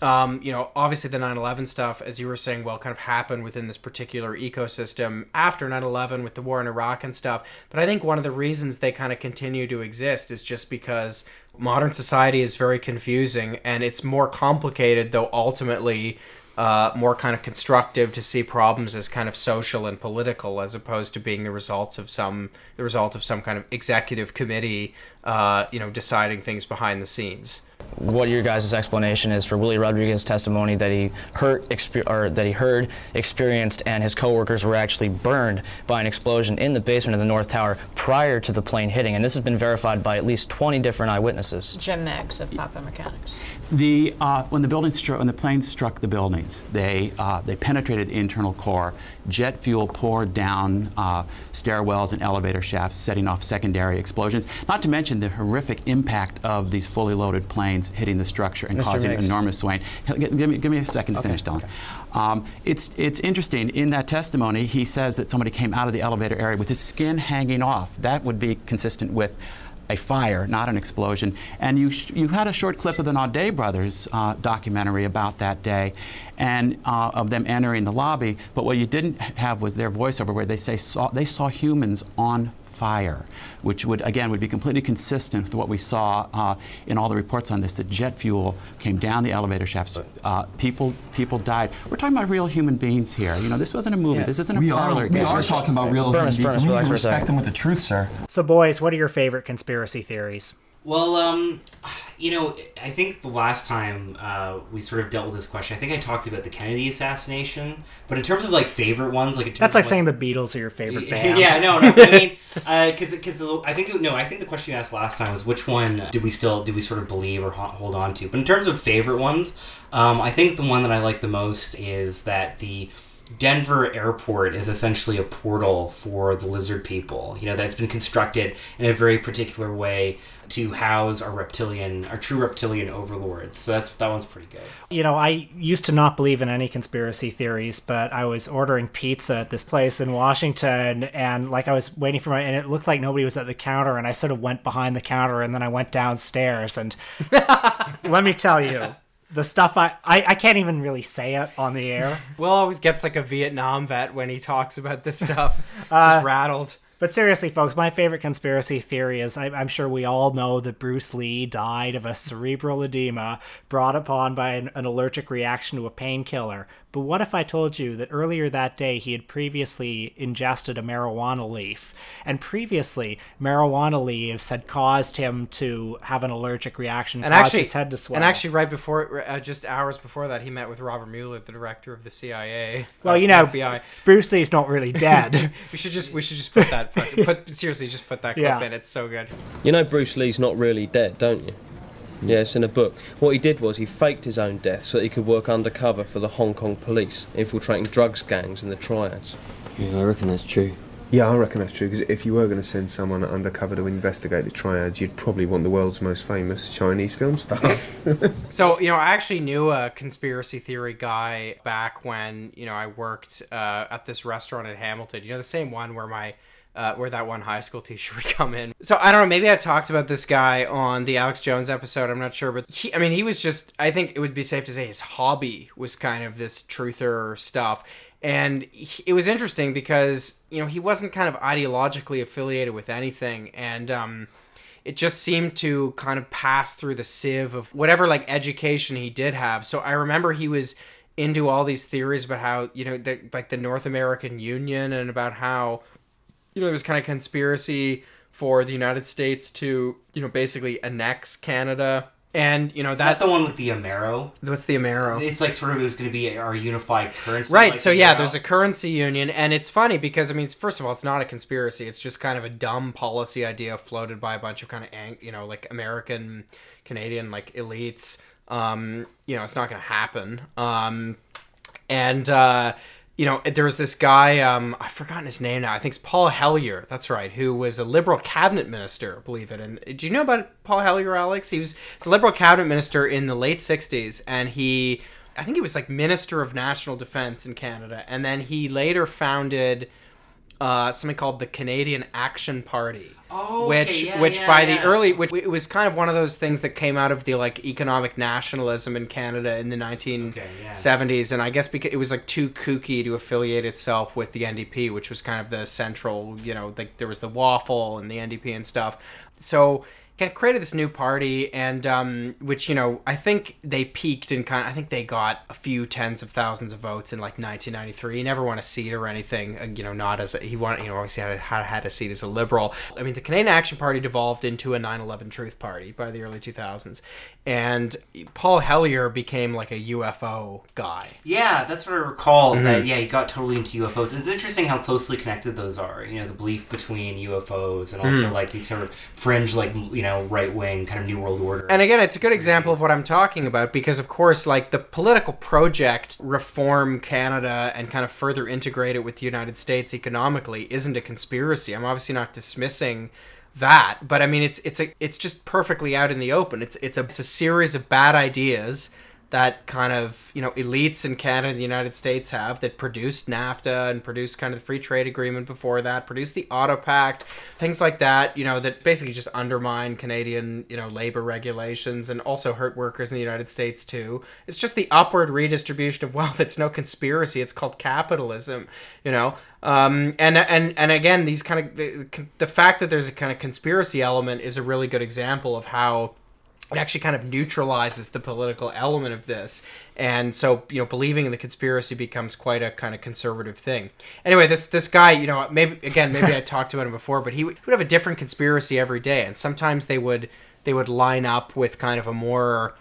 um, you know, obviously the 9/11 stuff, as you were saying, well, kind of happened within this particular ecosystem after 9/11 with the war in Iraq and stuff. But I think one of the reasons they kind of continue to exist is just because modern society is very confusing and it's more complicated, though ultimately uh, more kind of constructive to see problems as kind of social and political as opposed to being the results of some the result of some kind of executive committee, uh, you know, deciding things behind the scenes what your guys' explanation is for Willie Rodriguez's testimony that he heard exper- or that he heard, experienced, and his coworkers were actually burned by an explosion in the basement of the North Tower prior to the plane hitting, and this has been verified by at least 20 different eyewitnesses. Jim Meigs of Popular Mechanics. The, uh, when the building struck, when the planes struck the buildings, they, uh, they penetrated the internal core. Jet fuel poured down uh, stairwells and elevator shafts, setting off secondary explosions. Not to mention the horrific impact of these fully loaded planes hitting the structure and Mr. causing Meigs. enormous swaying. Give, me, give me a second to Okay, finish, Dylan. okay. Um, it's, it's interesting. In that testimony, he says that somebody came out of the elevator area with his skin hanging off. That would be consistent with a fire, not an explosion. And you, you had a short clip of the Naudet brothers uh, documentary about that day, and uh, of them entering the lobby. But what you didn't have was their voiceover, where they say saw, they saw humans on fire, which would again would be completely consistent with what we saw uh, in all the reports on this. That jet fuel came down the elevator shafts. Uh, people people died. We're talking about real human beings here. You know, this wasn't a movie. Yeah. This isn't a We parlor are, we game. are talking about real Bermas, human beings, Bermas, and we need to respect them with the truth, sir. So, boys, what are your favorite conspiracy theories? Well, um, you know, I think the last time uh, we sort of dealt with this question, I think I talked about the Kennedy assassination. But in terms of like favorite ones, like That's like saying the Beatles are your favorite band. Yeah, no, no. I mean, because because I think no, I think the question you asked last time was which one did we still did we sort of believe or ho- hold on to? But in terms of favorite ones, um, I think the one that I like the most is that the Denver airport is essentially a portal for the lizard people. You know, that's been constructed in a very particular way to house our reptilian, our true reptilian overlords. So that's that one's pretty good. You know, I used to not believe in any conspiracy theories, but I was ordering pizza at this place in Washington, and like I was waiting for my, and it looked like nobody was at the counter, and I sort of went behind the counter, and then I went downstairs, and let me tell you. The stuff I, I I can't even really say it on the air. Will always gets like a Vietnam vet when he talks about this stuff. Uh, just rattled. But seriously, folks, my favorite conspiracy theory is I, I'm sure we all know that Bruce Lee died of a cerebral edema brought upon by an, an allergic reaction to a painkiller. But what if I told you that earlier that day he had previously ingested a marijuana leaf, and previously marijuana leaves had caused him to have an allergic reaction, And caused actually, his head to swell. and actually, right before, uh, just hours before that, he met with Robert Mueller, the director of the CIA. well, uh, you know, FBI. Bruce Lee's not really dead. we should just we should just put that put, put seriously just put that clip Yeah. in. It's so good. You know Bruce Lee's not really dead, don't you? Yeah, it's in a book. What he did was he faked his own death so that he could work undercover for the Hong Kong police, infiltrating drugs gangs in the triads. Yeah, I reckon that's true. Yeah, I reckon that's true. Because if you were going to send someone undercover to investigate the triads, you'd probably want the world's most famous Chinese film star. So you know, I actually knew a conspiracy theory guy back when you know I worked uh, at this restaurant in Hamilton. You know, the same one where my uh, where that one high school teacher would come in. So I don't know. Maybe I talked about this guy on the Alex Jones episode. I'm not sure, but he, I mean, he was just. I think it would be safe to say his hobby was kind of this truther stuff. And he, it was interesting because you know he wasn't kind of ideologically affiliated with anything, and um, it just seemed to kind of pass through the sieve of whatever like education he did have. So I remember he was into all these theories about how you know the, like the North American Union and about how you know it was kind of conspiracy for the United States to you know basically annex Canada. And you know that That the one with the Amero. What's the Amero? It's like sort of it was going to be our unified currency. Right. like so yeah, there's a currency union, and it's funny because I mean, first of all, it's not a conspiracy. It's just kind of a dumb policy idea floated by a bunch of kind of you know like American, Canadian like elites. Um, you know, it's not going to happen. Um, and uh, you know, there was this guy. Um, I've forgotten his name now. I think it's Paul Hellyer. That's right. Who was a Liberal cabinet minister, believe it. And do you know about Paul Hellyer, Alex? He was, he was a Liberal cabinet minister in the late '60s, and he, I think he was like Minister of National Defense in Canada, and then he later founded. Uh, something called the Canadian Action Party, Oh, okay, which, yeah, which yeah, by yeah. the early, which it was kind of one of those things that came out of the like economic nationalism in Canada in the 1970s, and I guess because it was like too kooky to affiliate itself with the NDP, which was kind of the central, you know, like there was the waffle and the NDP and stuff. So created this new party, and um, which you know I think they peaked in kind. I think they got a few tens of thousands of votes in like 1993. He never won a seat or anything. uh, You know, not as a, he won. You know, obviously had, had had a seat as a liberal. I mean, the Canadian Action Party devolved into a 9/11 Truth Party by the early 2000s, and Paul Hellyer became like a UFO guy. Yeah, that's what I recall. That Mhm. yeah, he got totally into UFOs. It's interesting how closely connected those are. You know, the belief between UFOs and also Mhm. like these sort of fringe, like you know, right wing kind of new world order. And again, it's a good example of what I'm talking about because, of course, like the political project reform Canada and kind of further integrate it with the United States economically isn't a conspiracy. I'm obviously not dismissing that, but I mean, it's it's a it's just perfectly out in the open. It's it's a it's a series of bad ideas that kind of you know elites in Canada and the United States have that produced NAFTA and produced kind of the free trade agreement before that, produced the Auto Pact, things like that. You know that basically just undermine Canadian you know labor regulations and also hurt workers in the United States too. It's just the upward redistribution of wealth. It's no conspiracy. It's called capitalism. You know. Um, and and and again, these kind of the, the fact that there's a kind of conspiracy element is a really good example of how it actually kind of neutralizes the political element of this. And so you know believing in the conspiracy becomes quite a kind of conservative thing. Anyway this this guy you know maybe again maybe i talked about him before but he would, he would have a different conspiracy every day. And sometimes they would they would line up with kind of a more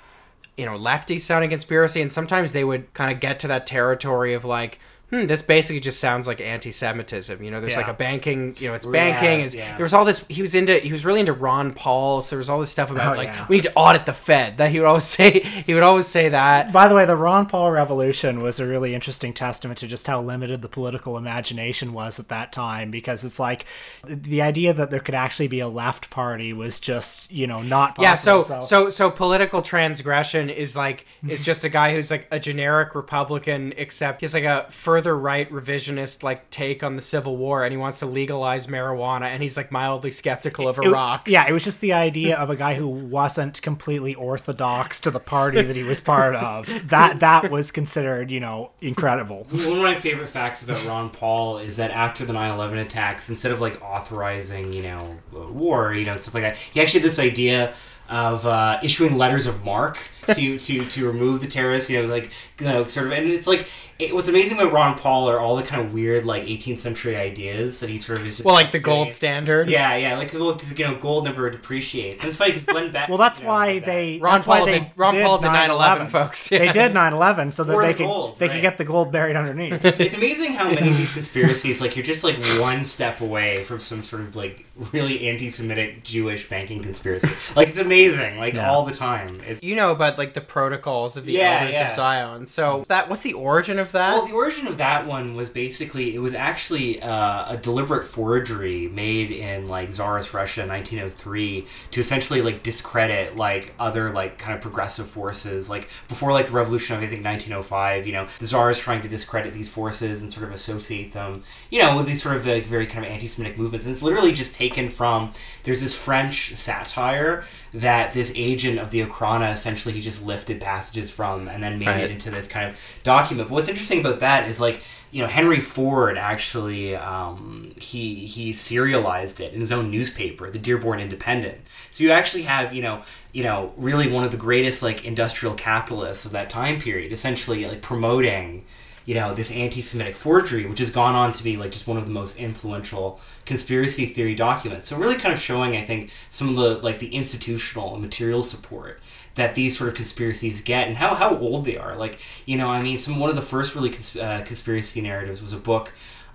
you know lefty sounding conspiracy. And sometimes they would kind of get to that territory of like hmm, this basically just sounds like anti-Semitism. You know, there's Yeah. like a banking, you know, it's Yeah, banking. It's, yeah. There was all this. He was into. He was really into Ron Paul. So there was all this stuff about Oh, like we need to audit the Fed. That he would always say. He would always say that. By the way, the Ron Paul revolution was a really interesting testament to just how limited the political imagination was at that time because it's like the idea that there could actually be a left party was just, you know, not possible. Yeah, so, so so political transgression is like is just a guy who's like a generic Republican, except he's like a further right revisionist like take on the Civil War, and he wants to legalize marijuana, and he's like mildly skeptical of It- Iraq. yeah, it was just the idea of a guy who wasn't completely orthodox to the party that he was part of. That that was considered, you know, incredible. One of my favorite facts about Ron Paul is that after the 9/11 attacks, instead of like authorizing, you know, war, you know, stuff like that, he actually had this idea of uh, issuing letters of marque to to to remove the terrorists. You know, like you know, sort of, and it's like it, what's amazing about Ron Paul are all the kind of weird like 18th century ideas that he sort of is. Just Well, like the doing. gold standard. Yeah, yeah, like because you know, gold never depreciates. And it's funny because Glenn Beck. Well, that's why they. Ron that's why Paul they did- Ron Paul did 9/11, folks. They did 9/11 so that For they the could gold, they right. could get the gold buried underneath. it's amazing how many of these conspiracies, like you're just like one step away from some sort of like really anti-Semitic Jewish banking conspiracy. Like it's amazing, like Yeah. all the time. It, You know about like the protocols of the Yeah, elders yeah. of Zion. So that what's the origin of that? well, the origin of that one was basically it was actually uh, a deliberate forgery made in like Tsarist Russia in 1903 to essentially like discredit like other like kind of progressive forces. Like before like the revolution of I think 1905, you know, the Tsar is trying to discredit these forces and sort of associate them, you know, with these sort of like very kind of anti-Semitic movements. And it's literally just taken from there's this French satire that this agent of the Okhrana essentially he just lifted passages from and then made Right. it into this kind of document. But what's interesting about that is like you know Henry Ford actually um, he he serialized it in his own newspaper, the Dearborn Independent. So you actually have you know you know really one of the greatest like industrial capitalists of that time period, essentially like promoting you know this anti-Semitic forgery, which has gone on to be like just one of the most influential conspiracy theory documents. So really kind of showing, I think, some of the like the institutional and material support that these sort of conspiracies get and how, how old they are. Like, you know, I mean, some one of the first really uh, conspiracy narratives was a book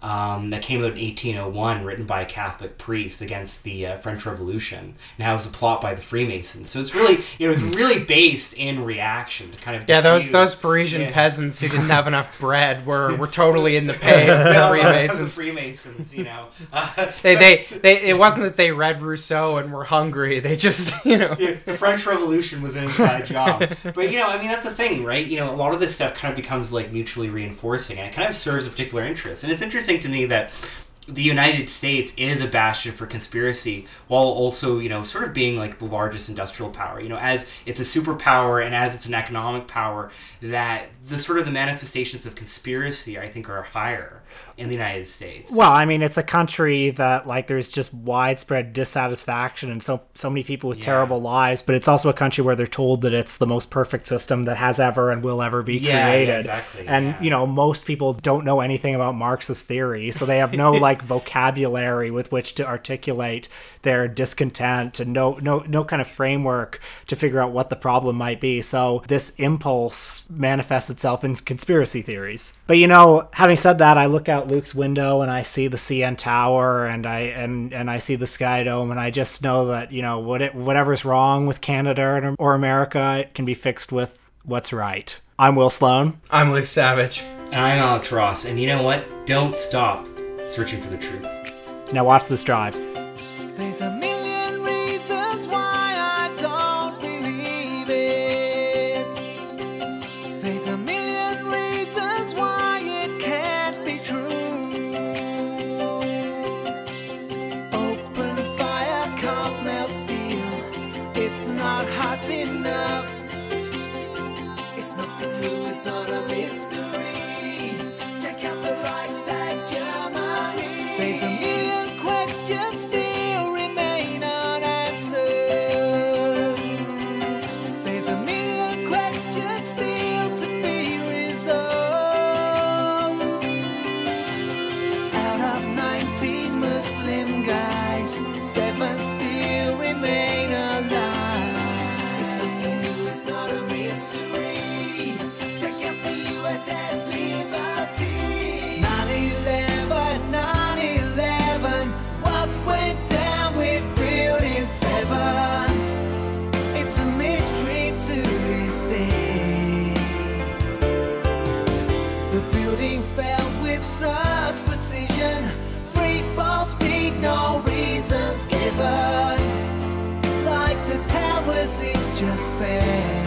um, that came out in 1801, written by a Catholic priest against the uh, French Revolution, and how it was a plot by the Freemasons. So it's really, you know, it's really based in reaction to kind of yeah, those diffuse- those Parisian Yeah. peasants who didn't have enough bread were were totally in the pay of the Freemasons. the Freemasons, you know. Uh, they, they they it wasn't that they read Rousseau and were hungry. They just you know Yeah, the French Revolution was an inside job. But you know, I mean, that's the thing, right? You know, a lot of this stuff kind of becomes like mutually reinforcing, and it kind of serves a particular interest. And it's interesting to me that the United States is a bastion for conspiracy, while also, you know, sort of being like the largest industrial power. You know, as it's a superpower and as it's an economic power, that the sort of the manifestations of conspiracy, I think, are higher in the United States. Well, I mean, it's a country that like there's just widespread dissatisfaction and so so many people with terrible lives, but it's also a country where they're told that it's the most perfect system that has ever and will ever be Yeah, yeah, created. exactly, And yeah. you know, most people don't know anything about Marxist theory, so they have no like vocabulary with which to articulate their discontent and no no no kind of framework to figure out what the problem might be. So this impulse manifests itself in conspiracy theories. But you know, having said that, I look out Luke's window and I see the CN Tower and I and and I see the Sky Dome and I just know that you know what it, whatever's wrong with Canada or, or America, it can be fixed with what's right. I'm Will Sloan. I'm Luke Savage. And I'm Alex Ross, and you know what? Don't stop searching for the truth. Now watch this drive. Given. Like the towers, it just fell.